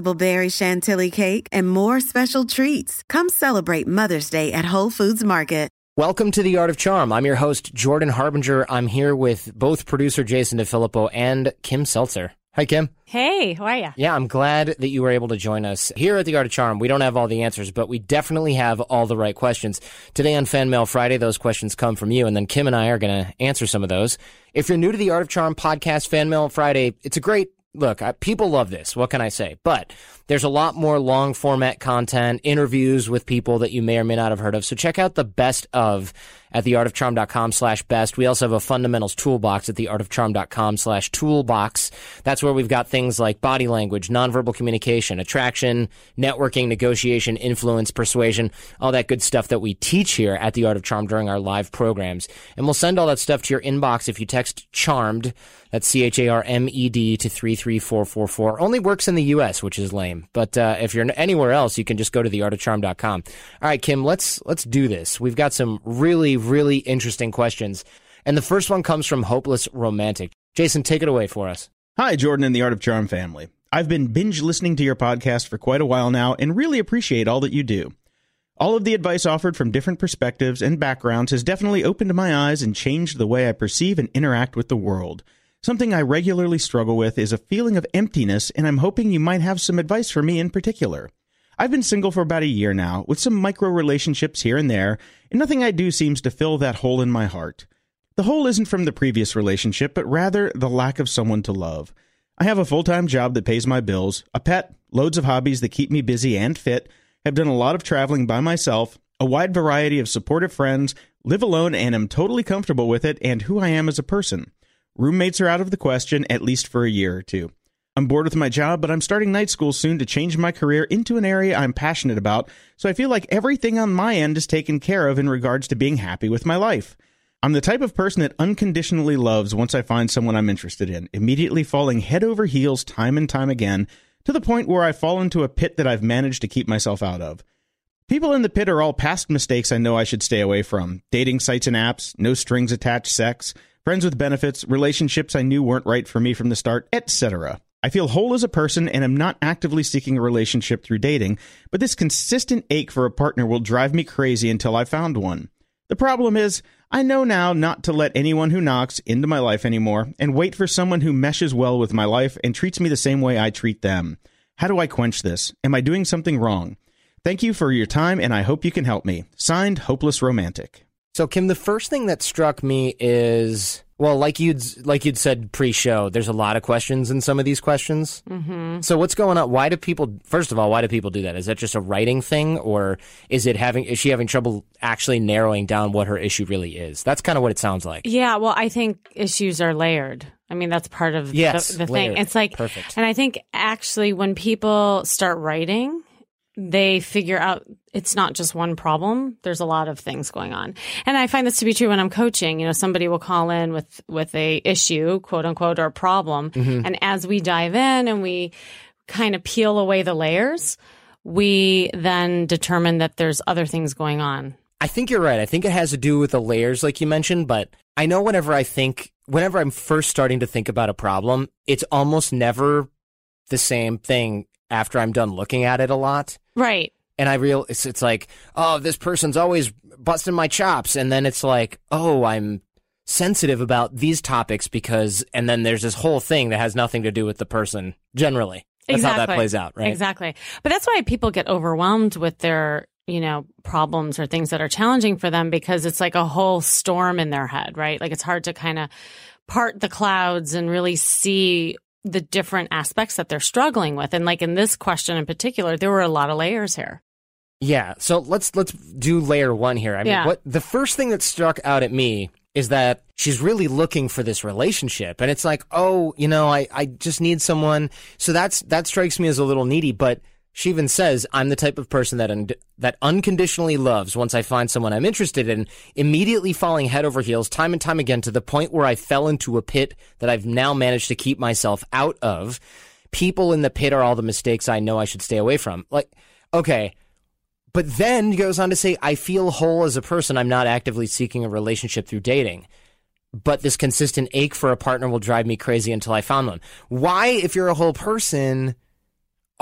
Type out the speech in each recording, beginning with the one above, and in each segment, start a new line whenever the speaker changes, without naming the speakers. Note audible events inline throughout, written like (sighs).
berry chantilly cake, and more special treats. Come celebrate Mother's Day at Whole Foods Market.
Welcome to The Art of Charm. I'm your host, Jordan Harbinger. I'm here with both producer Jason DeFilippo and Kim Seltzer. Hi, Kim.
Hey, how are you?
Yeah, I'm glad that you were able to join us here at The Art of Charm. We don't have all the answers, but we definitely have all the right questions. Today on Fan Mail Friday, those questions come from you, and then Kim and I are going to answer some of those. If you're new to the Art of Charm podcast, Fan Mail Friday, it's a great look, I, people love this. What can I say? But there's a lot more long format content, interviews with people that you may or may not have heard of. So check out the best of at theartofcharm.com slash best. We also have a fundamentals toolbox at theartofcharm.com slash toolbox. That's where we've got things like body language, nonverbal communication, attraction, networking, negotiation, influence, persuasion, all that good stuff that we teach here at the Art of Charm during our live programs. And we'll send all that stuff to your inbox if you text charmed. That's C-H-A-R-M-E-D to 33444. Only works in the U.S., which is lame. But, uh, if you're anywhere else, you can just go to theartofcharm.com. All right, Kim, let's, let's do this. We've got some really, really interesting questions. And the first one comes from Hopeless Romantic. Jason, take it away for us.
Hi, Jordan and the Art of Charm family. I've been binge listening to your podcast for quite a while now and really appreciate all that you do. All of the advice offered from different perspectives and backgrounds has definitely opened my eyes and changed the way I perceive and interact with the world. Something I regularly struggle with is a feeling of emptiness, and I'm hoping you might have some advice for me in particular. I've been single for about a year now, with some micro relationships here and there, and nothing I do seems to fill that hole in my heart. The hole isn't from the previous relationship, but rather the lack of someone to love. I have a full time job that pays my bills, a pet, loads of hobbies that keep me busy and fit, have done a lot of traveling by myself, a wide variety of supportive friends, live alone and am totally comfortable with it and who I am as a person. Roommates are out of the question, at least for a year or two. I'm bored with my job, but I'm starting night school soon to change my career into an area I'm passionate about, so I feel like everything on my end is taken care of in regards to being happy with my life. I'm the type of person that unconditionally loves once I find someone I'm interested in, immediately falling head over heels time and time again, to the point where I fall into a pit that I've managed to keep myself out of. People in the pit are all past mistakes I know I should stay away from dating sites and apps, no strings attached sex, friends with benefits, relationships I knew weren't right for me from the start, etc. I feel whole as a person and am not actively seeking a relationship through dating, but this consistent ache for a partner will drive me crazy until I found one. The problem is, I know now not to let anyone who knocks into my life anymore and wait for someone who meshes well with my life and treats me the same way I treat them. How do I quench this? Am I doing something wrong? Thank you for your time and I hope you can help me. Signed, Hopeless Romantic.
So, Kim, the first thing that struck me is well, like you'd like you'd said pre-show, there's a lot of questions in some of these questions. Mm-hmm. So, what's going on? Why do people? First of all, why do people do that? Is that just a writing thing, or is it having? Is she having trouble actually narrowing down what her issue really is? That's kind of what it sounds like.
Yeah, well, I think issues are layered. I mean, that's part of
Yes,
the, the thing. It's like,
Perfect.
and I think actually when people start writing, they figure out it's not just one problem. There's a lot of things going on. And I find this to be true when I'm coaching. You know, somebody will call in with, with a issue, quote unquote, or a problem.
Mm-hmm.
And as we dive in and we kind of peel away the layers, we then determine that there's other things going on.
I think you're right. I think it has to do with the layers, like you mentioned. But I know whenever I think, whenever I'm first starting to think about a problem, it's almost never the same thing after I'm done looking at it a lot.
Right.
and I real it's, it's like, oh, this person's always busting my chops, and then it's like, oh, I'm sensitive about these topics because, and then there's this whole thing that has nothing to do with the person. Generally, that's how that plays out, right?
Exactly. But that's why people get overwhelmed with their you know, problems or things that are challenging for them because it's like a whole storm in their head, right? Like it's hard to kind of part the clouds and really see the different aspects that they're struggling with. And like in this question in particular, there were a lot of layers here.
Yeah. So let's let's do layer one here. I mean,
Yeah.
what the first thing that struck out at me is that she's really looking for this relationship, and it's like, oh, you know, I I just need someone. So that's that strikes me as a little needy, but. She even says, "I'm the type of person that un- that unconditionally loves. Once I find someone I'm interested in, immediately falling head over heels, time and time again, to the point where I fell into a pit that I've now managed to keep myself out of. People in the pit are all the mistakes I know I should stay away from. Like, okay, but then he goes on to say, I feel whole as a person. I'm not actively seeking a relationship through dating. But this consistent ache for a partner will drive me crazy until I found one. Why, if you're a whole person,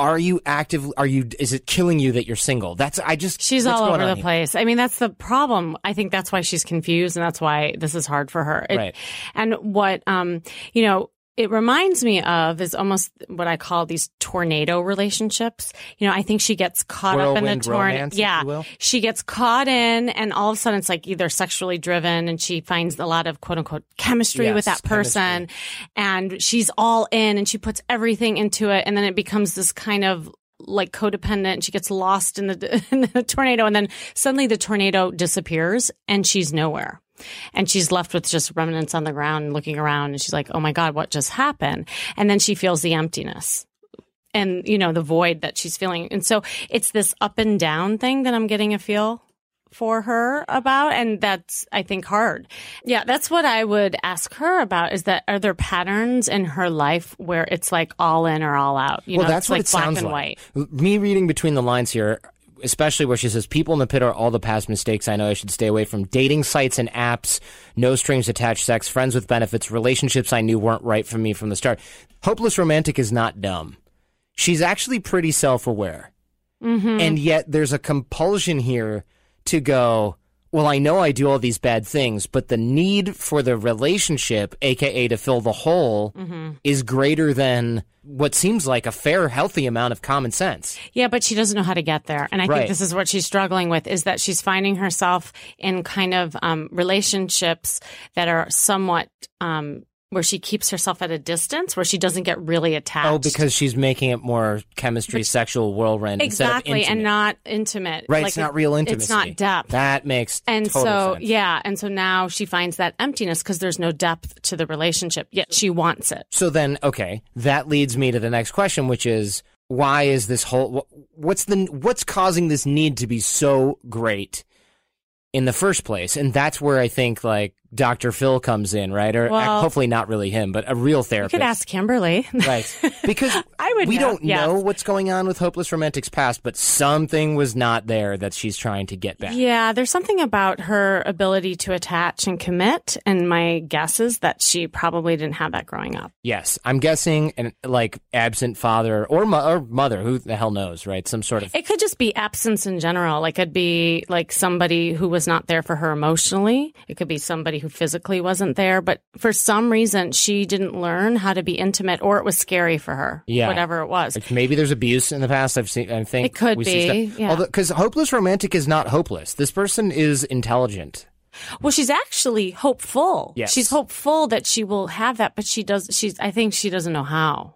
are you active? Are you, is it killing you that you're single? That's, I just,
She's all over the
here?
place. I mean, that's the problem. I think that's why she's confused and that's why this is hard for her. It-
Right.
And what, um, you know, it reminds me of is almost what I call these tornado relationships. You know, I think she gets caught up in
Whirlwind
the tornado. Yeah. She gets caught in and all of a sudden it's like either sexually driven and she finds a lot of quote unquote chemistry
Yes,
with that person and she's all in and she puts everything into it and then it becomes this kind of like codependent. She gets lost in the, (laughs) in the tornado and then suddenly the tornado disappears and she's nowhere. And she's left with just remnants on the ground and looking around and she's like, Oh my God, what just happened? And then she feels the emptiness and, you know, the void that she's feeling. And so it's this up and down thing that I'm getting a feel for her about. And that's, I think, hard. Yeah, that's what I would ask her about is that are there patterns in her life where it's like all in or all out? You
well,
know,
that's what
like
it
black
sounds
and
like.
white.
Me reading between the lines here, especially where she says, "People in the pit are all the past mistakes I know I should stay away from. Dating sites and apps, no strings attached sex, friends with benefits, relationships I knew weren't right for me from the start. Hopeless romantic is not dumb. She's actually pretty self-aware,
Mm-hmm.
and yet there's a compulsion here to go." Well, I know I do all these bad things, but the need for the relationship, aka to fill the hole,
Mm-hmm.
is greater than what seems like a fair, healthy amount of common sense.
Yeah, but she doesn't know how to get there. And I
Right.
think this is what she's struggling with is that she's finding herself in kind of um, relationships that are somewhat um, where she keeps herself at a distance, where she doesn't get really oh, attached.
Oh, because she's making it more chemistry, sexual whirlwind
exactly,
instead of
and not intimate.
right.
Like,
it's not real intimacy.
It's not depth.
That makes
and so,
sense.
yeah, and so now she finds that emptiness because there's no depth to the relationship. Yet she wants it.
So then, okay, that leads me to the next question, which is why is this whole what's the what's causing this need to be so great in the first place? And that's where I think like Dr. Phil comes in, right? Or uh,
Well-
hopefully not really him, but a real therapist.
You could ask Kimberly. (laughs)
Right. Because (laughs)
I would
we
know,
don't
yes.
know what's going on with Hopeless Romantic's past, but something was not there that she's trying to get back.
Yeah, there's something about her ability to attach and commit, and my guess is that she probably didn't have that growing up.
Yes. I'm guessing an like absent father or, mo- or mother, who the hell knows, right? Some sort of
It could just be absence in general. Like, it'd be like somebody who was not there for her emotionally. It could be somebody who physically wasn't there, but for some reason, she didn't learn how to be intimate, or it was scary for her.
Yeah.
whatever it was.
Like maybe there's abuse in the past. I've seen. I think
It could be, yeah.
Although, because hopeless romantic is not hopeless. This person is intelligent.
Well, she's actually hopeful.
Yes.
She's hopeful that she will have that, but she does, she's, I think she doesn't know how.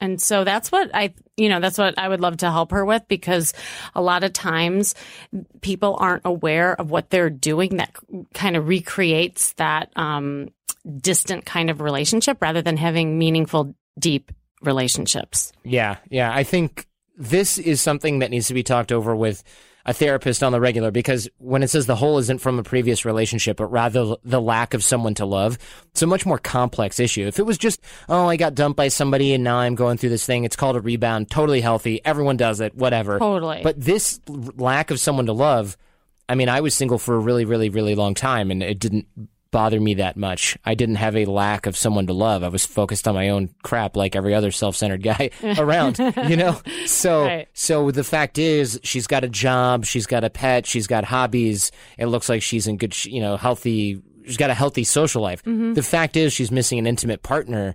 And so that's what I, you know, that's what I would love to help her with because a lot of times people aren't aware of what they're doing that kind of recreates that, um, distant kind of relationship rather than having meaningful, deep relationships.
Yeah, yeah. I think this is something that needs to be talked over with a therapist on the regular because when it says the hole isn't from a previous relationship, but rather the lack of someone to love, it's a much more complex issue. If it was just, oh, I got dumped by somebody and now I'm going through this thing, it's called a rebound, totally healthy, everyone does it, whatever.
Totally.
But this lack of someone to love, I mean, I was single for a really, really, really long time and it didn't bother me that much. I didn't have a lack of someone to love. I was focused on my own crap like every other self-centered guy (laughs) around, you know? (laughs) So,
Right.
so the fact is she's got a job, she's got a pet, she's got hobbies. It looks like she's in good, you know, healthy, she's got a healthy social life.
Mm-hmm.
The fact is she's missing an intimate partner.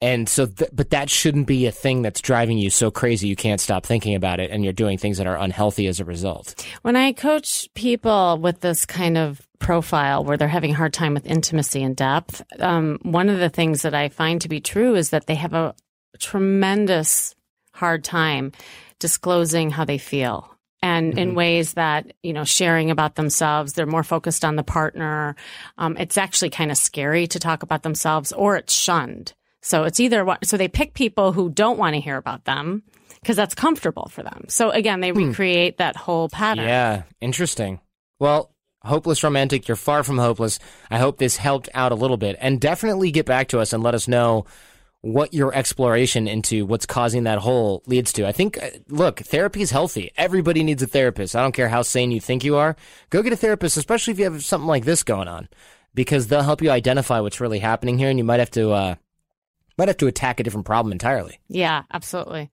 And so, th- but that shouldn't be a thing that's driving you so crazy you can't stop thinking about it and you're doing things that are unhealthy as a result.
When I coach people with this kind of profile where they're having a hard time with intimacy and depth, um, one of the things that I find to be true is that they have a tremendous hard time disclosing how they feel and mm-hmm. in ways that you know sharing about themselves they're more focused on the partner. Um, it's actually kind of scary to talk about themselves or it's shunned. So it's either what so they pick people who don't want to hear about them because that's comfortable for them. So again they hmm. recreate that whole pattern.
Yeah interesting. Well hopeless romantic you're far from hopeless i hope this helped out a little bit and definitely get back to us and let us know what your exploration into what's causing that hole leads to. I think, uh, look, therapy is healthy. Everybody needs a therapist. I don't care how sane you think you are. Go get a therapist, especially if you have something like this going on, because they'll help you identify what's really happening here, and you might have to, uh, might have to attack a different problem entirely.
Yeah, absolutely.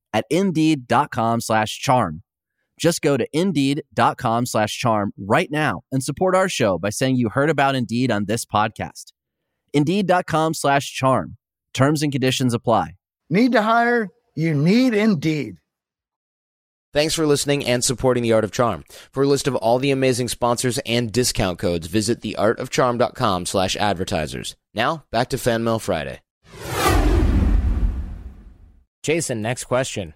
at indeed.com slash charm. Just go to indeed.com slash charm right now and support our show by saying you heard about Indeed on this podcast. Indeed.com slash charm. Terms and conditions apply.
Need to hire? You need Indeed.
Thanks for listening and supporting The Art of Charm. For a list of all the amazing sponsors and discount codes, visit theartofcharm.com slash advertisers. Now, back to Fan Mail Friday. Jason, next question.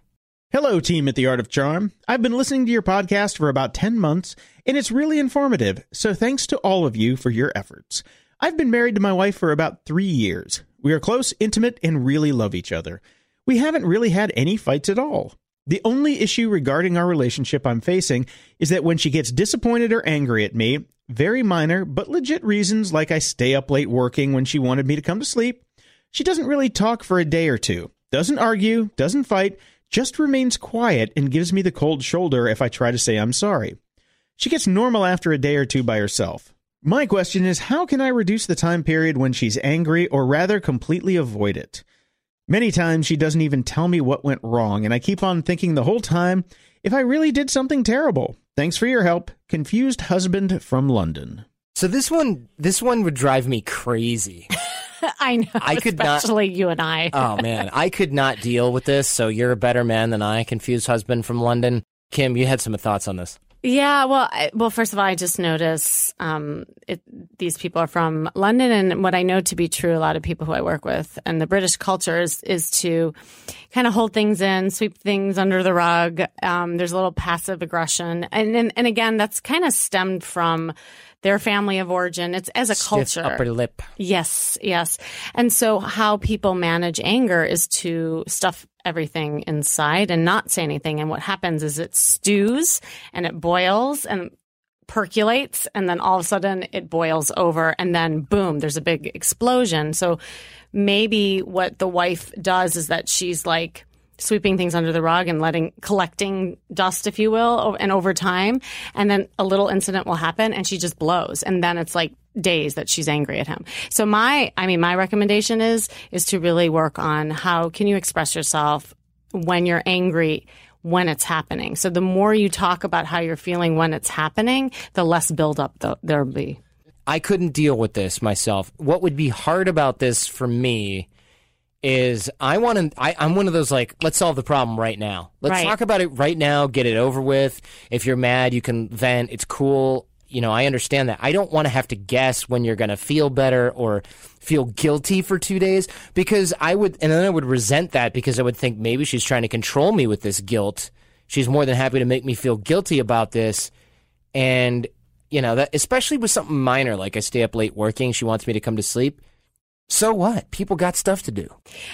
Hello, team at The Art of Charm. I've been listening to your podcast for about 10 months, and it's really informative, so thanks to all of you for your efforts. I've been married to my wife for about three years. We are close, intimate, and really love each other. We haven't really had any fights at all. The only issue regarding our relationship I'm facing is that when she gets disappointed or angry at me, very minor but legit reasons like I stay up late working when she wanted me to come to sleep, she doesn't really talk for a day or two, doesn't argue, doesn't fight, just remains quiet and gives me the cold shoulder if I try to say I'm sorry. She gets normal after a day or two by herself. My question is how can I reduce the time period when she's angry or rather completely avoid it? Many times she doesn't even tell me what went wrong, and I keep on thinking the whole time if I really did something terrible. Thanks for your help. Confused husband from London.
So this one this one would drive me crazy. (laughs) (laughs)
I know. I could especially
not,
you and I.
oh (laughs) man, I could not deal with this. So you're a better man than I. Confused husband from London. Kim, you had some thoughts on this.
Yeah, well, I, well, first of all, I just notice um, it, these people are from London, and what I know to be true, a lot of people who I work with, and the British culture is, is to kind of hold things in, sweep things under the rug. Um, there's a little passive aggression, and and, and again, that's kind of stemmed from their family of origin. It's as a
Stiff
culture.
upper lip.
Yes, yes. And so how people manage anger is to stuff everything inside and not say anything. And what happens is it stews and it boils and percolates and then all of a sudden it boils over and then boom, there's a big explosion. So maybe what the wife does is that she's like, sweeping things under the rug and letting collecting dust if you will and over time. And then a little incident will happen and she just blows. And then it's like days that she's angry at him. So my i mean my recommendation is is to really work on how can you express yourself when you're angry when it's happening. So the more you talk about how you're feeling when it's happening the less buildup th- there'll be.
I couldn't deal with this myself. What would be hard about this for me is I want to. I, I'm one of those like, let's solve the problem right now. Let's
Right.
talk about it right now. Get it over with. If you're mad, you can vent. It's cool. You know, I understand that. I don't want to have to guess when you're going to feel better or feel guilty for two days because I would, and then I would resent that because I would think maybe she's trying to control me with this guilt. She's more than happy to make me feel guilty about this. And, you know, that, especially with something minor, like I stay up late working, she wants me to come to sleep. So what? People got stuff to do.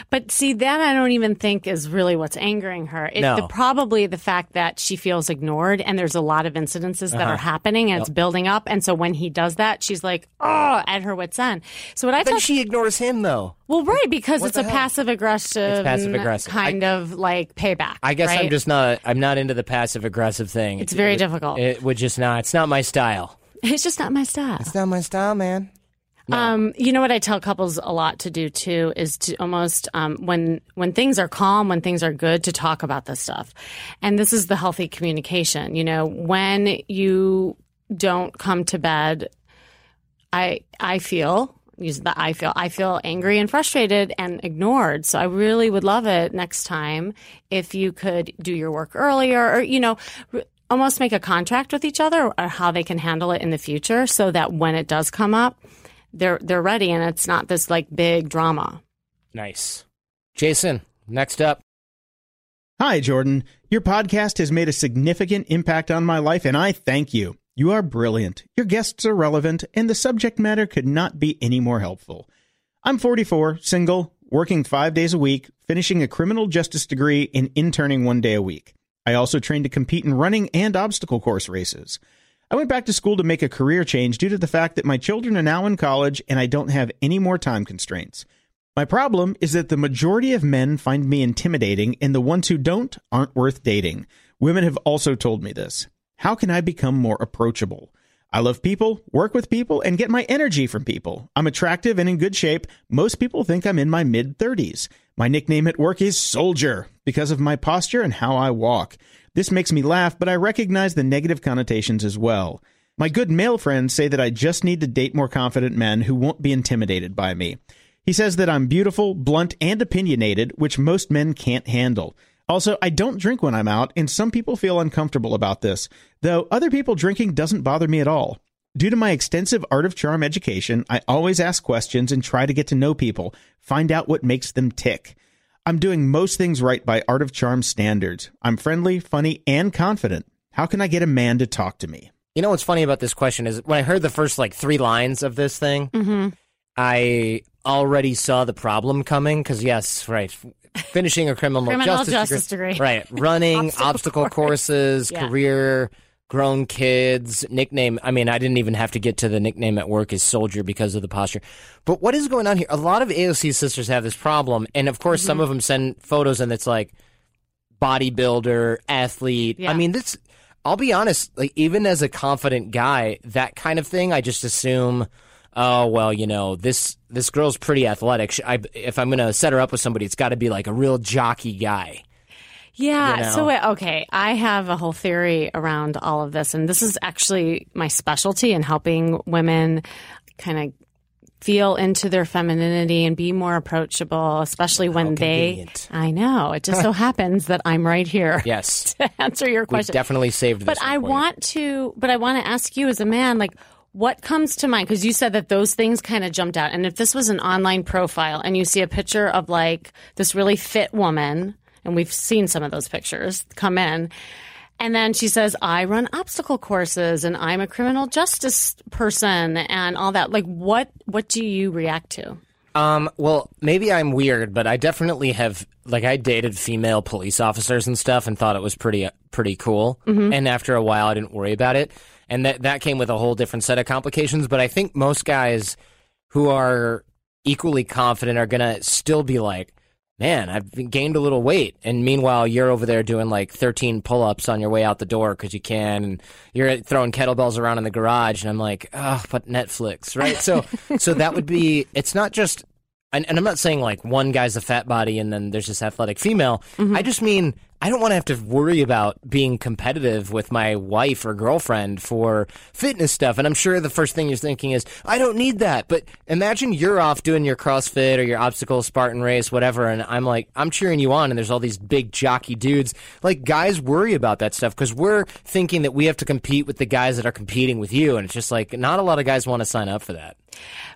But see, that I don't even think is really what's angering her. It,
No.
the, probably the fact that she feels ignored and there's a lot of incidences that are uh-huh. happening and it's building up. And so when he does that, she's like, oh, at her wit's end. So what I
Then
talk,
she ignores him, though.
well, right, because
What
it's a
hell?
passive aggressive,
It's passive-aggressive.
kind of like payback.
I guess I'm just not. I'm not into the passive aggressive thing.
It's very
It-
difficult.
It would just not. It's not my style.
It's just not my style.
It's not my style, man.
Um, you know what I tell couples a lot to do too is to almost um, when when things are calm, when things are good, to talk about this stuff. And this is the healthy communication. You know, when you don't come to bed, I I feel use the I feel I feel angry and frustrated and ignored. So I really would love it next time if you could do your work earlier or you know. Almost make a contract with each other or how they can handle it in the future so that when it does come up, they're they're ready and it's not this like big drama.
Nice, Jason. Next up,
Hi, Jordan. Your podcast has made a significant impact on my life, and I thank you. You are brilliant. Your guests are relevant, and the subject matter could not be any more helpful. I'm 44, single, working five days a week, finishing a criminal justice degree, and interning one day a week. I also train to compete in running and obstacle course races. I went back to school to make a career change due to the fact that my children are now in college and I don't have any more time constraints. My problem is that the majority of men find me intimidating, and the ones who don't aren't worth dating. Women have also told me this. How can I become more approachable? I love people, work with people, and get my energy from people. I'm attractive and in good shape. Most people think I'm in my mid 30s. My nickname at work is Soldier because of my posture and how I walk. This makes me laugh, but I recognize the negative connotations as well. My good male friends say that I just need to date more confident men who won't be intimidated by me. He says that I'm beautiful, blunt, and opinionated, which most men can't handle. Also, I don't drink when I'm out, and some people feel uncomfortable about this, though other people drinking doesn't bother me at all. Due to my extensive Art of Charm education, I always ask questions and try to get to know people, find out what makes them tick. I'm doing most things right by Art of Charm standards. I'm friendly, funny, and confident. How can I get a man to talk to me?
you know what's funny about this question is when I heard the first like three lines of this thing,
Mm-hmm.
I already saw the problem coming. Because yes, right, finishing a criminal,
Criminal
justice,
justice degree.
right, running (laughs)
Obstacle
obstacle,
course.
courses,
Yeah.
career. Grown kids, nickname. I mean, I didn't even have to get to the nickname at work is soldier because of the posture. But what is going on here? A lot of AOC sisters have this problem. And of course,
Mm-hmm.
some of them send photos and it's like bodybuilder, athlete.
Yeah.
I mean, this, I'll be honest, like, even as a confident guy, that kind of thing, I just assume, oh, well, you know, this, this girl's pretty athletic. I, if I'm going to set her up with somebody, it's got to be like a real jockey guy.
Yeah.
You know?
So, okay, I have a whole theory around all of this, and this is actually my specialty in helping women kind of feel into their femininity and be more approachable, especially when they. I know. It just so (laughs) happens that I'm right here (laughs)
Yes.
to answer your
We've
question.
definitely saved this.
But I
for you.
want to, but I want to ask you as a man, like, what comes to mind? Because you said that those things kind of jumped out. And if this was an online profile and you see a picture of like this really fit woman, and we've seen some of those pictures come in, and then she says, I run obstacle courses and I'm a criminal justice person and all that. Like, what, what do you react to?
Um, well, maybe I'm weird, but I definitely have like I dated female police officers and stuff and thought it was pretty pretty cool. And after a while I didn't worry about it. And that that came with a whole different set of complications, but I think most guys who are equally confident are going to still be like man, I've gained a little weight. And meanwhile, you're over there doing like 13 pull ups on your way out the door because you can. And you're throwing kettlebells around in the garage. And I'm like, oh, but Netflix, right? So, (laughs) so that would be, it's not just, and, and I'm not saying like one guy's a fat body and then there's this athletic female. Mm-hmm. I just mean, I don't want to have to worry about being competitive with my wife or girlfriend for fitness stuff. And I'm sure the first thing you're thinking is, I don't need that. But imagine you're off doing your CrossFit or your obstacle Spartan race, whatever. And I'm like, I'm cheering you on. And there's all these big jockey dudes. Like guys worry about that stuff because we're thinking that we have to compete with the guys that are competing with you. And it's just like, not a lot of guys want to sign up for that.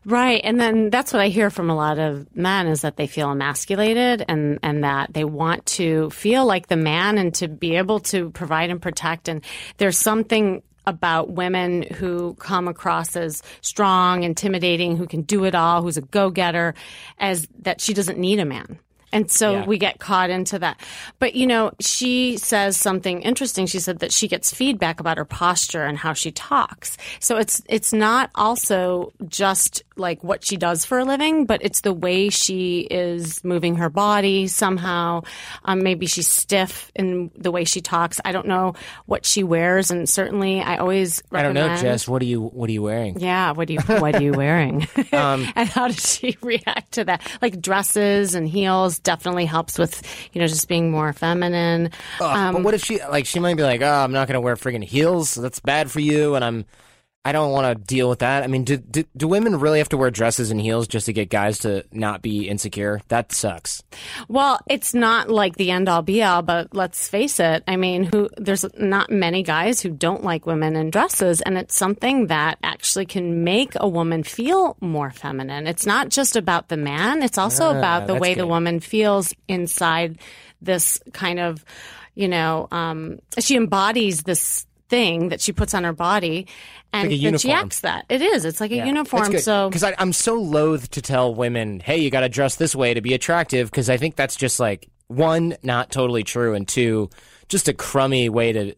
Right. And then that's what I hear from a lot of men is that they feel emasculated and, and that they want to feel like the man and to be able to provide and protect. And there's something about women who come across as strong, intimidating, who can do it all, who's a go getter, as that she doesn't need a man. And so
Yeah.
we get caught into that. But you know, she says something interesting. She said that she gets feedback about her posture and how she talks. So it's it's not also just like what she does for a living, but it's the way she is moving her body somehow. Um, maybe she's stiff in the way she talks. I don't know what she wears, and certainly I always
I don't know, Jess. What are you, what are you wearing?
yeah, what do you what are you wearing? (laughs)
Um, (laughs)
and how does she react to that? Like dresses and heels definitely helps with, you know, just being more feminine.
Ugh, but um, what if she like she might be like, oh, I'm not gonna wear friggin' heels. That's bad for you, and I'm I don't want to deal with that. I mean, do, do do women really have to wear dresses and heels just to get guys to not be insecure? That sucks.
Well, it's not like the end all be all, but let's face it. I mean, who there's not many guys who don't like women in dresses, and it's something that actually can make a woman feel more feminine. It's not just about the man; it's also about the way the woman feels inside this kind of, you know, um, she embodies this thing that she puts on her body, and
like a
then she acts that. It is. It's like a uniform. So
because I'm so loath to tell women, hey, you got to dress this way to be attractive, because I think that's just like one, not totally true, and two, just a crummy way to.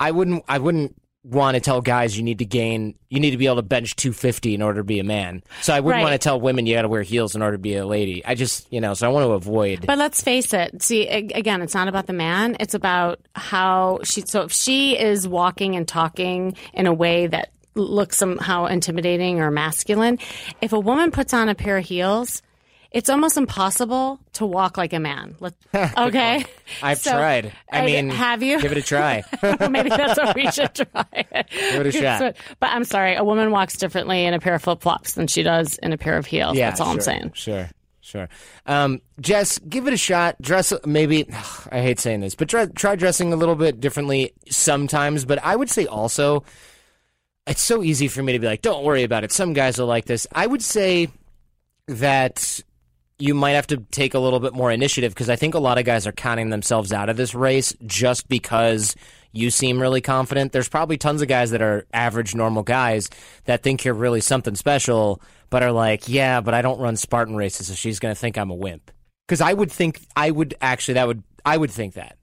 I wouldn't. I wouldn't want to tell guys you need to gain. You need to be able to bench 250 in order to be a man. So I wouldn't
Right.
want to tell women you got to wear heels in order to be a lady. I just, you know, so I want to avoid.
But let's face it. See, again, it's not about the man. It's about how she. So if she is walking and talking in a way that looks somehow intimidating or masculine, if a woman puts on a pair of heels, it's almost impossible to walk like a man. (laughs) Okay.
I've
So,
tried. I
uh,
mean,
have you?
Give it a try. (laughs)
Maybe that's what we should try.
Give it a (laughs) shot.
So- but I'm sorry, a woman walks differently in a pair of flip flops than she does in a pair of heels.
Yeah,
that's all I'm saying.
Sure, sure. Um, Jess, give it a shot. Dress maybe. (sighs) I hate saying this, but try try dressing a little bit differently sometimes. But I would say also, it's so easy for me to be like, "Don't worry about it." Some guys will like this. I would say that you might have to take a little bit more initiative because I think a lot of guys are counting themselves out of this race just because you seem really confident. There's probably tons of guys that are average, normal guys that think you're really something special, but are like, yeah, but I don't run Spartan races, so she's going to think I'm a wimp. Because I would think, I would actually, that would, I would think that.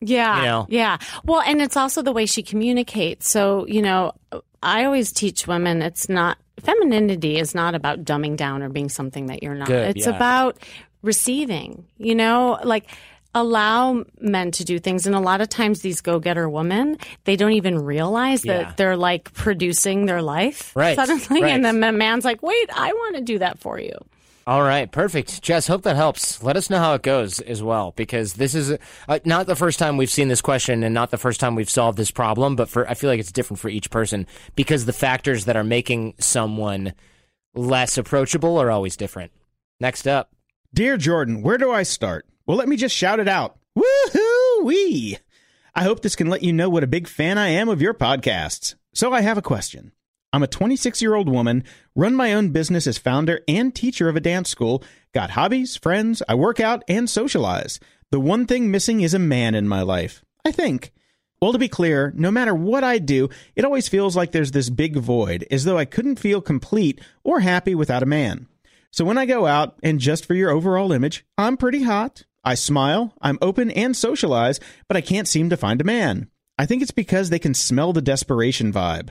Yeah.
You know?
Yeah. Well, and it's also the way she communicates. So, you know, I always teach women it's not femininity is not about dumbing down or being something that you're not.
Good,
it's
yeah.
about receiving, you know, like allow men to do things and a lot of times these go-getter women they don't even realize that
Yeah.
they're like producing their life
Right,
suddenly
right.
and then the man's like wait i want to do that for you
All right, perfect. Jess, hope that helps. Let us know how it goes as well, because this is uh, not the first time we've seen this question and not the first time we've solved this problem, but for I feel like it's different for each person because the factors that are making someone less approachable are always different. Next up.
Dear Jordan, where do I start? Well, let me just shout it out. Woohoo wee! I hope this can let you know what a big fan I am of your podcasts. So I have a question. I'm a 26 year old woman, run my own business as founder and teacher of a dance school, got hobbies, friends, I work out and socialize. The one thing missing is a man in my life. I think. Well, to be clear, no matter what I do, it always feels like there's this big void, as though I couldn't feel complete or happy without a man. So when I go out, and just for your overall image, I'm pretty hot. I smile, I'm open and socialize, but I can't seem to find a man. I think it's because they can smell the desperation vibe.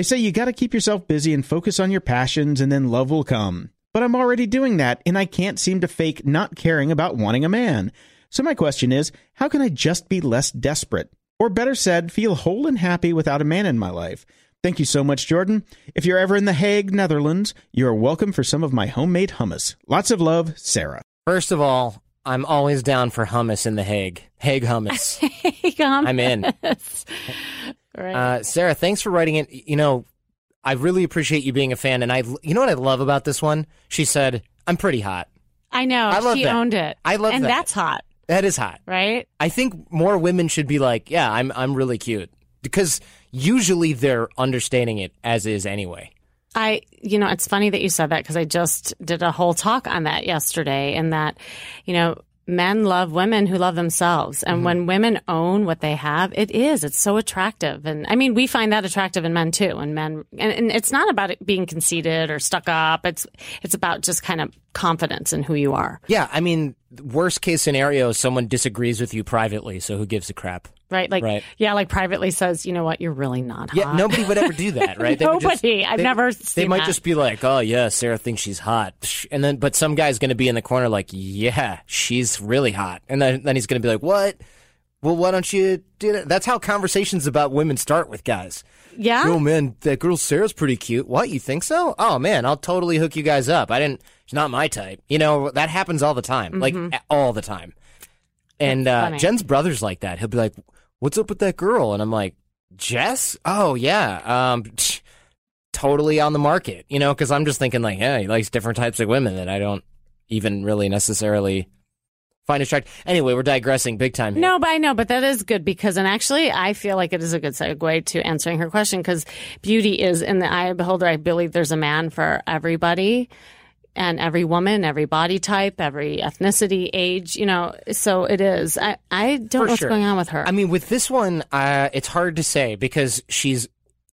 They say you gotta keep yourself busy and focus on your passions, and then love will come. but I'm already doing that and I can't seem to fake not caring about wanting a man. So my question is, how can I just be less desperate? Or better said, feel whole and happy without a man in my life? Thank you so much, Jordan. If you're ever in The Hague, Netherlands, you are welcome for some of my homemade hummus. Lots of love, Sarah.
First of all, I'm always down for hummus in The Hague. Hague hummus. (laughs) Hague hummus. I'm in. (laughs)
Right.
Uh, Sarah, thanks for writing it. You know, I really appreciate you being a fan. And I, you know what I love about this one? She said, I'm pretty hot.
I know.
I love
she
that.
owned it.
I love
and
that.
that's hot,
That is hot.
right?
I think more women should be like, yeah, I'm, I'm really cute. Because usually they're understanding it as is anyway.
I, you know, it's funny that you said that because I just did a whole talk on that yesterday and that, you know, men love women who love themselves. And mm-hmm. when women own what they have, it is, it's so attractive. And I mean, we find that attractive in men too. And men, and, and it's not about it being conceited or stuck up. It's, it's about just kind of confidence in who you are.
Yeah, I mean, worst case scenario, someone disagrees with you privately, so who gives a crap?
Right? Like,
Right.
yeah, like privately says, you know what, you're really not hot.
Yeah, nobody would ever do that, right? They (laughs) just-
Nobody. I've
they-
never
They might
that.
just be like, "Oh yeah, Sarah thinks she's hot," and then but some guy's going to be in the corner like, "Yeah, she's really hot," and then then he's going to be like, "What? Well, why don't you do that?" That's how conversations about women start with guys.
yeah.
Oh man, that girl Sarah's pretty cute. What you think so? Oh man, I'll totally hook you guys up. I didn't. She's not my type. You know that happens all the time, like all the time. And uh. Jen's brother's like that. He'll be like, "What's up with that girl?" And I'm like, "Jess? Oh yeah, um, tch, totally on the market." You know, because I'm just thinking like, yeah, he likes different types of women that I don't even really necessarily find attractive. Anyway, we're digressing big time. Here.
No, but I know, but that is good because, and actually, I feel like it is a good segue to answering her question because beauty is in the eye of the beholder. I believe there's a man for everybody and every woman, every body type, every ethnicity, age, you know, so it is. I, I don't
For
know what's
sure.
going on with her.
I mean, with this one, uh, it's hard to say because she's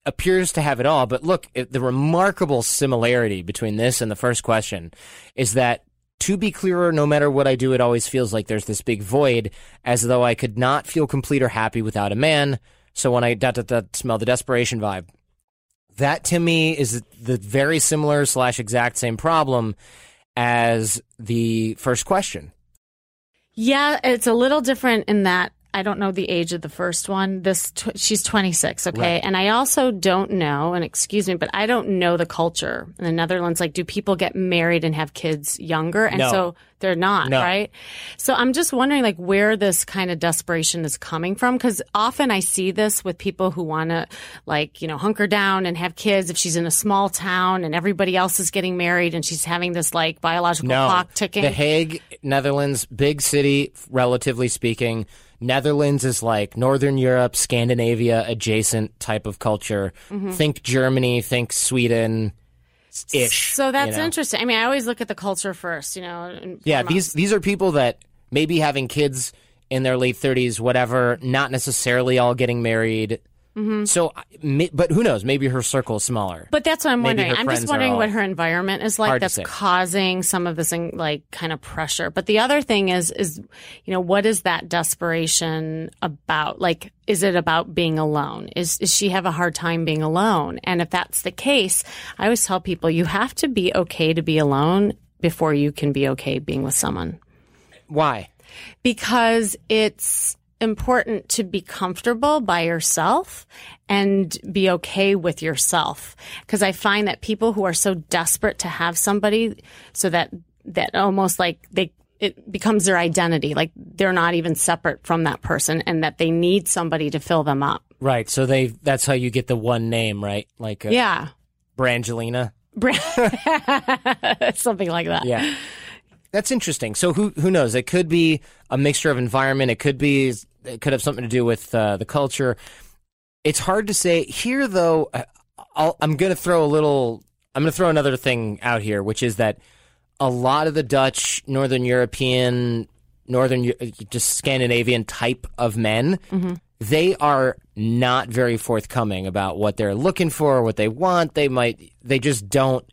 appears to have it all. But look, it, the remarkable similarity between this and the first question is that. To be clearer, no matter what I do, it always feels like there's this big void, as though I could not feel complete or happy without a man. So when I dot, dot, dot, smell the desperation vibe, that to me is the very similar slash exact same problem as the first question.
Yeah, it's a little different in that I don't know the age of the first one. This tw- she's 26, okay?
Right.
And I also don't know, and excuse me, but I don't know the culture in the Netherlands. Like, do people get married and have kids younger? And
No.
so they're not,
No.
right? So I'm just wondering, like, where this kind of desperation is coming from. Cause often I see this with people who want to, like, you know, hunker down and have kids if she's in a small town and everybody else is getting married and she's having this, like, biological
No,
clock ticking.
The Hague, Netherlands, big city, relatively speaking. Netherlands is like Northern Europe, Scandinavia adjacent type of culture.
Mm-hmm.
Think Germany, think Sweden ish.
So that's
you know?
interesting. I mean, I always look at the culture first, you know.
Yeah, these these are people that maybe having kids in their late 30s, whatever, not necessarily all getting married. Mm-hmm. So, I- may- but who knows? Maybe her circle is smaller.
But that's what I'm
Maybe
wondering. I'm just wondering what her environment is like that's causing some of this like kind of pressure. But the other thing is is you know what is that desperation about? Like is it about being alone? Is is she have a hard time being alone? And if that's the case, I always tell people you have to be okay to be alone before you can be okay being with someone.
Why?
because it's important to be comfortable by yourself and be okay with yourself. Because I find that people who are so desperate to have somebody so that, that almost like they, it becomes their identity. Like they're not even separate from that person and that they need somebody to fill them up.
Right. So they that's how you get the one name, right? Like
Yeah.
Brangelina. (laughs)
Something like that.
Yeah. That's interesting. So who who knows? It could be a mixture of environment. It could be it could have something to do with uh, the culture. It's hard to say. Here, though, uh, I'll, I'm going to throw a little. I'm going to throw another thing out here, which is that a lot of the Dutch, Northern European, Northern just Scandinavian type of men, they are not very forthcoming about what they're looking for, what they want. They might. They just don't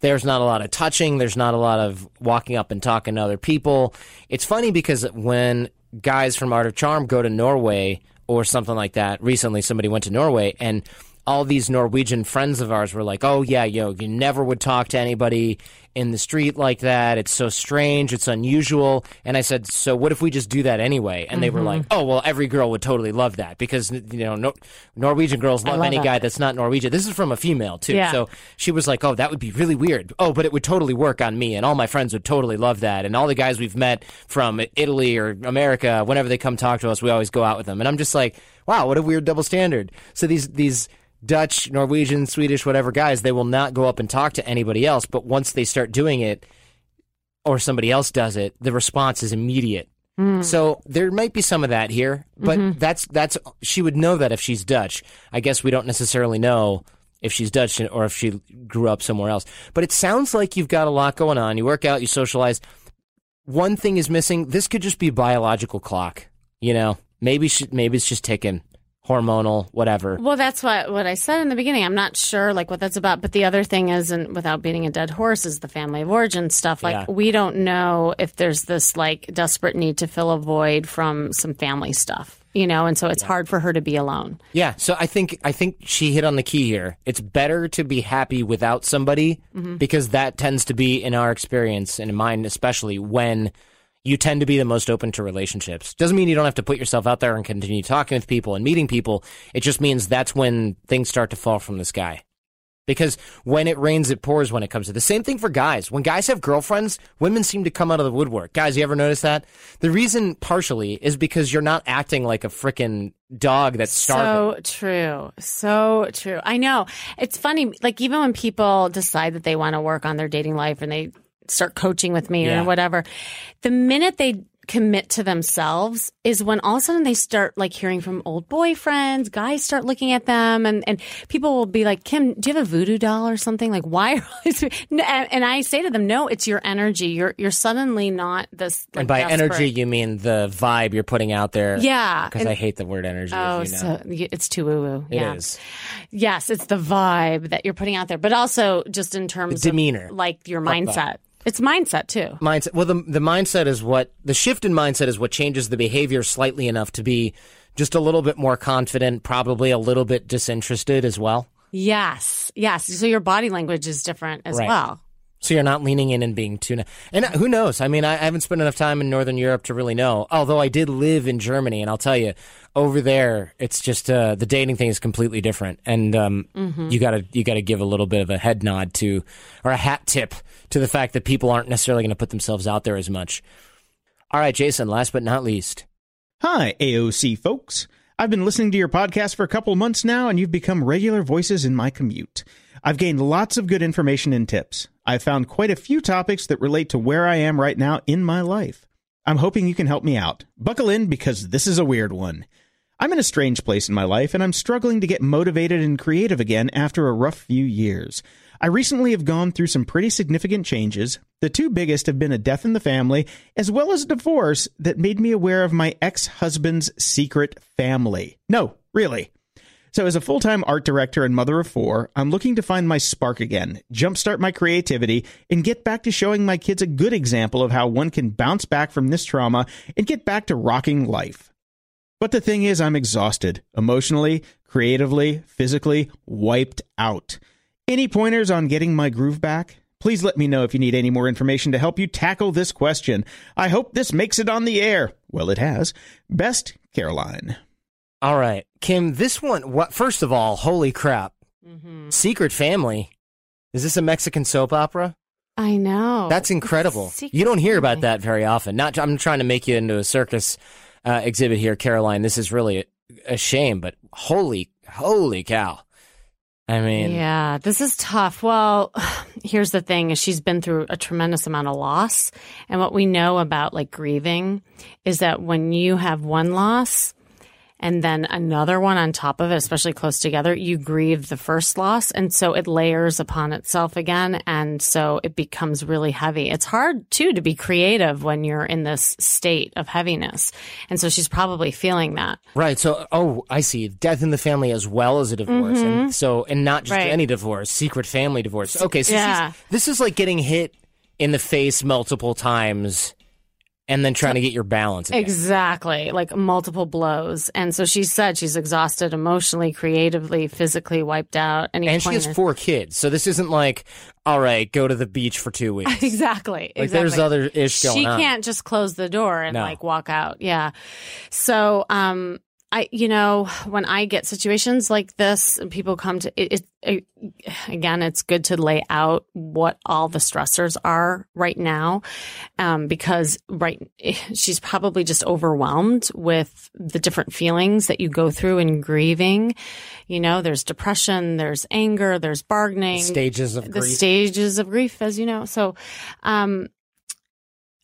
there's not a lot of touching. There's not a lot of walking up and talking to other people. It's funny because when guys from Art of Charm go to Norway or something like that, recently somebody went to Norway and all these Norwegian friends of ours were like, "Oh yeah, yo, you never would talk to anybody in the street like that. It's so strange. It's unusual." And I said, "So what if we just do that anyway?" And they were mm-hmm. like, "Oh well, every girl would totally love that because you know no, Norwegian girls love,
love
any
that.
guy that's not Norwegian." This is from a female too,
Yeah.
so she was like, "Oh, that would be really weird. Oh, but it would totally work on me, and all my friends would totally love that. And all the guys we've met from Italy or America, whenever they come talk to us, we always go out with them." And I'm just like, "Wow, what a weird double standard." So these these Dutch, Norwegian, Swedish, whatever guys, they will not go up and talk to anybody else. But once they start doing it, or somebody else does it, the response is immediate. Hmm. So there might be some of that here, but mm-hmm. that's that's she would know that if she's Dutch. I guess we don't necessarily know if she's Dutch or if she grew up somewhere else. But it sounds like you've got a lot going on. You work out, you socialize. One thing is missing. This could just be a biological clock. You know, maybe she, maybe it's just ticking, hormonal, whatever.
Well, that's what what I said in the beginning. I'm not sure like what that's about, but the other thing is, and without beating a dead horse, is the family of origin stuff. Like
Yeah.
we don't know if there's this like desperate need to fill a void from some family stuff, you know, and so it's hard for her to be alone.
Yeah, so I think I think she hit on the key here. It's better to be happy without somebody mm-hmm. because that tends to be in our experience and in mine especially when you tend to be the most open to relationships. Doesn't mean you don't have to put yourself out there and continue talking with people and meeting people. It just means that's when things start to fall from the sky. Because when it rains, it pours when it comes to the same thing for guys. When guys have girlfriends, women seem to come out of the woodwork. Guys, you ever notice that? The reason partially is because you're not acting like a frickin' dog that's starving.
So true. So true. I know. It's funny. Like, even when people decide that they want to work on their dating life and they start coaching with me
Yeah.
or whatever, the minute they commit to themselves is when all of a sudden they start like hearing from old boyfriends, guys start looking at them and, and people will be like, Kim, do you have a voodoo doll or something? Like, why? Are (laughs) and and I say to them, no, it's your energy. You're, you're suddenly not this. Like,
and by
desperate-
energy, you mean the vibe you're putting out there.
Yeah.
Because I hate the word energy.
Oh,
you know.
so it's too woo woo. Yeah.
is.
Yes, it's the vibe that you're putting out there, but also just in terms
The demeanor.
of like your mindset. It's mindset too.
mindset. Well, the the mindset is what the shift in mindset is what changes the behavior slightly enough to be just a little bit more confident, probably a little bit disinterested as well.
Yes, yes. So your body language is different as
Right.
well.
So you're not leaning in and being too. Na- and who knows? I mean, I I haven't spent enough time in Northern Europe to really know. Although I did live in Germany, and I'll tell you, over there, it's just uh, the dating thing is completely different, and um, you gotta you gotta give a little bit of a head nod to, or a hat tip to the fact that people aren't necessarily going to put themselves out there as much. All right, Jason. Last but not least,
Hi, AOC folks. I've been listening to your podcast for a couple months now, and you've become regular voices in my commute. I've gained lots of good information and tips. I've found quite a few topics that relate to where I am right now in my life. I'm hoping you can help me out. Buckle in because this is a weird one. I'm in a strange place in my life, and I'm struggling to get motivated and creative again after a rough few years. I recently have gone through some pretty significant changes. The two biggest have been a death in the family, as well as a divorce that made me aware of my ex husband's secret family. No, really. So, as a full time art director and mother of four, I'm looking to find my spark again, jumpstart my creativity, and get back to showing my kids a good example of how one can bounce back from this trauma and get back to rocking life. But the thing is, I'm exhausted, emotionally, creatively, physically, wiped out. Any pointers on getting my groove back? Please let me know if you need any more information to help you tackle this question. I hope this makes it on the air. Well, it has. Best, Caroline.
all right, Kim. This one. What? First of all, holy crap! Secret Family. Is this a Mexican soap opera?
I know.
That's incredible. You don't hear about that very often. Not, I'm trying to make you into a circus uh, exhibit here, Caroline. This is really a, a shame, but holy, holy cow! I mean,
Yeah, this is tough. Well, (sighs) here's the thing: is she's been through a tremendous amount of loss, and what we know about like grieving is that when you have one loss and then another one on top of it, especially close together, you grieve the first loss, and so it layers upon itself again, and so it becomes really heavy. It's hard too to be creative when you're in this state of heaviness, and so she's probably feeling that.
right. So, oh, I see. Death in the family as well as a divorce, and so, and not just
Mm-hmm. Right.
any divorce, secret family divorce. Okay, so
Yeah.
she's, this is like getting hit in the face multiple times. And then trying to get your balance. Again.
Exactly, like multiple blows. And so she said she's exhausted emotionally, creatively, physically, wiped out. Any
and she has four kids, so this isn't like, all right, go to the beach for two (laughs) weeks.
exactly.
Like
exactly.
there's other ish going
she
on.
can't just close the door and
No.
like walk out. Yeah. So, um, I, you know, when I get situations like this, and people come to it, it, it, again, it's good to lay out what all the stressors are right now, um, because right, (laughs) she's probably just overwhelmed with the different feelings that you go through in grieving. You know, there's depression, there's anger, there's bargaining,
stages of
the
grief.
stages of grief, as you know. So, um,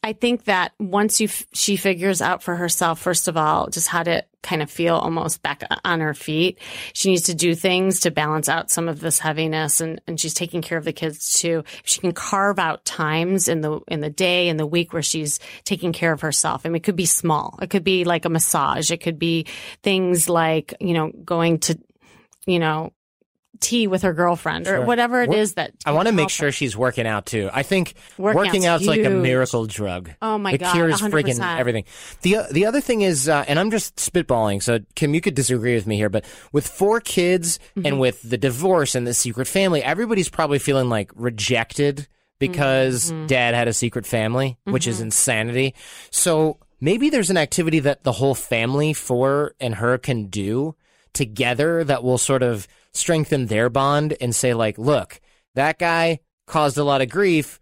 I think that once you f- she figures out for herself, first of all, just how to kind of feel almost back on her feet, she needs to do things to balance out some of this heaviness, and, and she's taking care of the kids too. If she can carve out times in the in the day in the week where she's taking care of herself, I mean, it could be small. It could be like a massage. It could be things like you know going to you know tea with her girlfriend or
Sure.
whatever it
Wor-
is that
I want to make sure
her.
she's working out too. I think
Working
working
out's
out's like a miracle drug.
Oh my
it
God,
cures
100%.
friggin' everything. The the other thing is, uh, and I'm just spitballing. So Kim, you could disagree with me here, but with four kids
Mm-hmm.
and with the divorce and the secret family, everybody's probably feeling like rejected because
Mm-hmm.
dad had a secret family, which is insanity. So maybe there's an activity that the whole family, four and her, can do together that will sort of strengthen their bond and say like, look, that guy caused a lot of grief,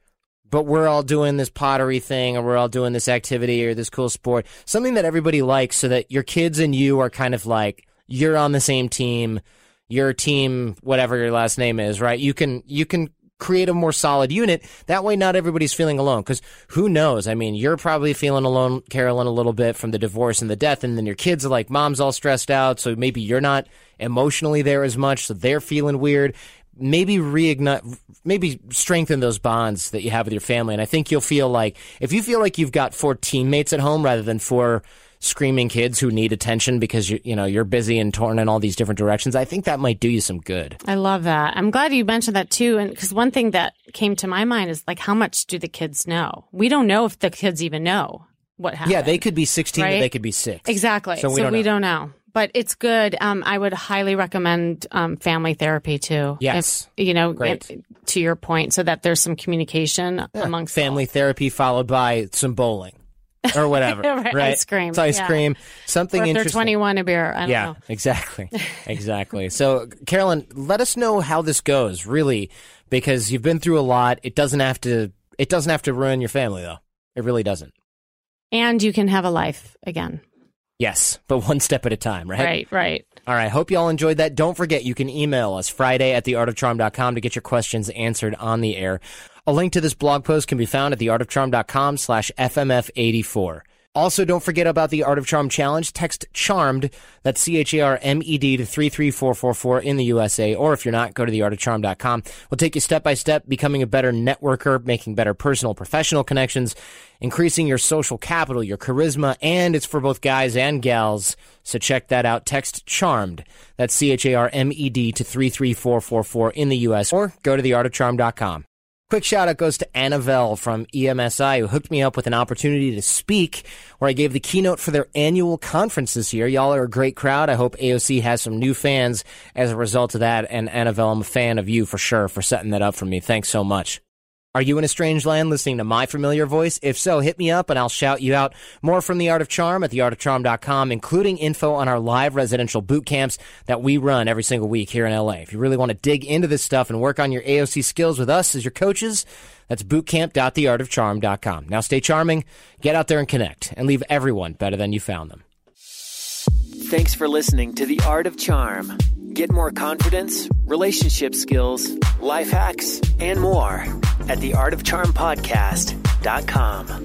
but we're all doing this pottery thing or we're all doing this activity or this cool sport, something that everybody likes so that your kids and you are kind of like, you're on the same team, your team, whatever your last name is, right? You can, you can create a more solid unit. That way, not everybody's feeling alone. Cause who knows? I mean, you're probably feeling alone, Carolyn, a little bit from the divorce and the death. And then your kids are like, mom's all stressed out. So maybe you're not emotionally there as much. So they're feeling weird. Maybe reignite, maybe strengthen those bonds that you have with your family. And I think you'll feel like, if you feel like you've got four teammates at home rather than four screaming kids who need attention because you you know you're busy and torn in all these different directions. I think that might do you some good.
I love that. I'm glad you mentioned that too. And because one thing that came to my mind is like, how much do the kids know? We don't know if the kids even know what happened.
Yeah, they could be 16 or
Right?
they could be 6.
Exactly.
So we don't know.
don't know. But it's good. Um, I would highly recommend um, family therapy too.
Yes.
If, you know,
Great.
to your point, so that there's some communication amongst
Family therapy followed by some bowling or whatever, (laughs)
Right, ice cream,
It's ice
yeah.
cream. Something
Or if they're 21, a beer. I don't
yeah,
know.
exactly. (laughs) exactly. So, Carolyn, let us know how this goes, really, because you've been through a lot. It doesn't have to it doesn't have to ruin your family though. It really doesn't.
And you can have a life again.
Yes, but one step at a time, right?
Right, right.
All right. Hope you all enjoyed that. Don't forget, you can email us Friday at theartofcharm.com to get your questions answered on the air. A link to this blog post can be found at theartofcharm.com slash FMF84. Also, don't forget about the Art of Charm Challenge. Text CHARMED, that's C-H-A-R-M-E-D to 33444 in the USA. Or if you're not, go to theartofcharm.com. We'll take you step by step, becoming a better networker, making better personal, professional connections, increasing your social capital, your charisma, and it's for both guys and gals. So check that out. Text CHARMED, that's C-H-A-R-M-E-D to 33444 in the US. Or go to theartofcharm.com. Quick shout out goes to Anavel from EMSI who hooked me up with an opportunity to speak where I gave the keynote for their annual conference this year. Y'all are a great crowd. I hope AOC has some new fans as a result of that. And Anavel, I'm a fan of you for sure for setting that up for me. Thanks so much. Are you in a strange land listening to my familiar voice? If so, hit me up and I'll shout you out. More from The Art of Charm at theartofcharm.com, including info on our live residential boot camps that we run every single week here in LA. If you really want to dig into this stuff and work on your AOC skills with us as your coaches, that's bootcamp.theartofcharm.com. Now stay charming, get out there and connect, and leave everyone better than you found them.
Thanks for listening to The Art of Charm. Get more confidence, relationship skills, life hacks, and more at theartofcharmpodcast.com.